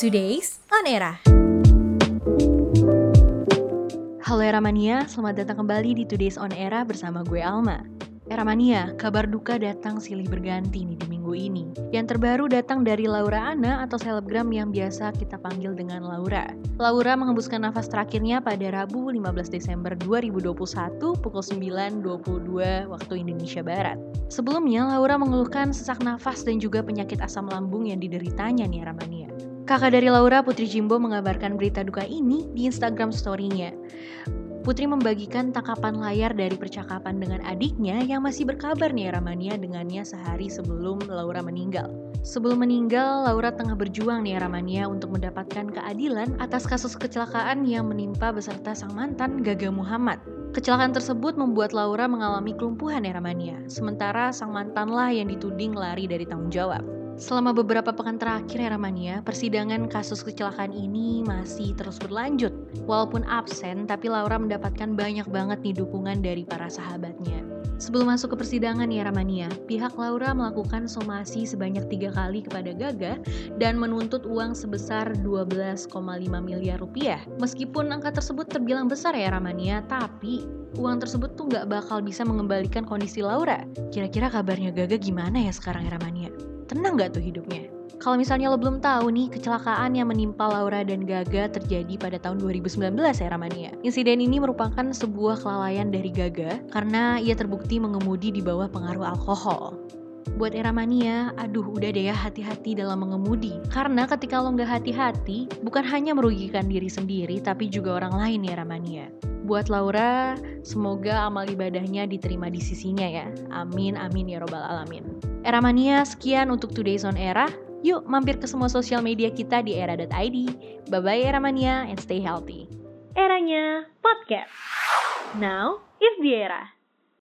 Today's On Era. Halo Era Mania, selamat datang kembali di Today's On Era bersama gue Alma. Era Mania, kabar duka datang silih berganti nih di minggu ini. Yang terbaru datang dari Laura Ana atau selebgram yang biasa kita panggil dengan Laura. Laura menghembuskan nafas terakhirnya pada Rabu 15 Desember 2021 pukul 9.22 waktu Indonesia Barat. Sebelumnya, Laura mengeluhkan sesak nafas dan juga penyakit asam lambung yang dideritanya nih Era Mania. Kakak dari Laura, Putri Jimbo mengabarkan berita duka ini di Instagram story-nya. Putri membagikan tangkapan layar dari percakapan dengan adiknya yang masih berkabar nih Ramania dengannya sehari sebelum Laura meninggal. Sebelum meninggal, Laura tengah berjuang nih Ramania untuk mendapatkan keadilan atas kasus kecelakaan yang menimpa beserta sang mantan Gaga Muhammad. Kecelakaan tersebut membuat Laura mengalami kelumpuhan ya Ramania, sementara sang mantanlah yang dituding lari dari tanggung jawab. Selama beberapa pekan terakhir ya persidangan kasus kecelakaan ini masih terus berlanjut. Walaupun absen, tapi Laura mendapatkan banyak banget nih dukungan dari para sahabatnya. Sebelum masuk ke persidangan ya pihak Laura melakukan somasi sebanyak tiga kali kepada Gaga dan menuntut uang sebesar 12,5 miliar rupiah. Meskipun angka tersebut terbilang besar ya tapi uang tersebut tuh nggak bakal bisa mengembalikan kondisi Laura. Kira-kira kabarnya Gaga gimana ya sekarang ya Ramania? tenang gak tuh hidupnya? Kalau misalnya lo belum tahu nih, kecelakaan yang menimpa Laura dan Gaga terjadi pada tahun 2019 ya Ramania. Insiden ini merupakan sebuah kelalaian dari Gaga karena ia terbukti mengemudi di bawah pengaruh alkohol. Buat era mania, aduh udah deh ya hati-hati dalam mengemudi. Karena ketika lo nggak hati-hati, bukan hanya merugikan diri sendiri, tapi juga orang lain ya Ramania. Buat Laura, semoga amal ibadahnya diterima di sisinya ya. Amin, amin ya robbal alamin. Era Mania, sekian untuk Today's on Era. Yuk mampir ke semua sosial media kita di era.id. Bye-bye Era Mania and stay healthy. Eranya podcast. Now is the era.